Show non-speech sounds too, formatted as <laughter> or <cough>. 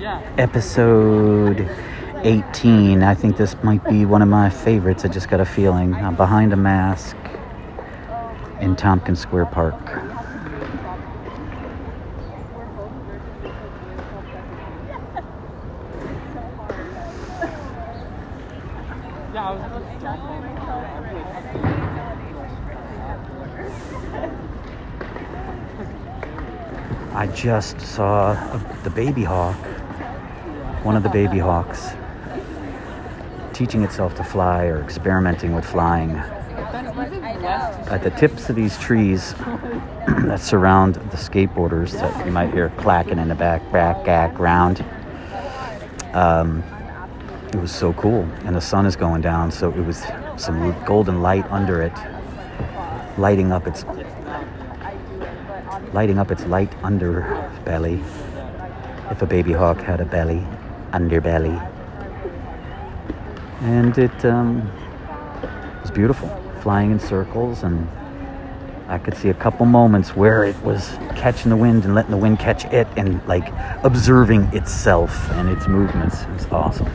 episode 18. I think this might be one of my favorites. I just got a feeling. I'm behind a mask in Tompkins Square Park. I just saw the baby hawk, one of the baby hawks, teaching itself to fly or experimenting with flying. At the tips of these trees <clears throat> that surround the skateboarders that you might hear clacking in the back, back, background. Um, it was so cool, and the sun is going down, so it was some golden light under it, lighting up its lighting up its light underbelly. If a baby hawk had a belly, underbelly, and it um, was beautiful, flying in circles, and I could see a couple moments where it was catching the wind and letting the wind catch it, and like observing itself and its movements. It was awesome.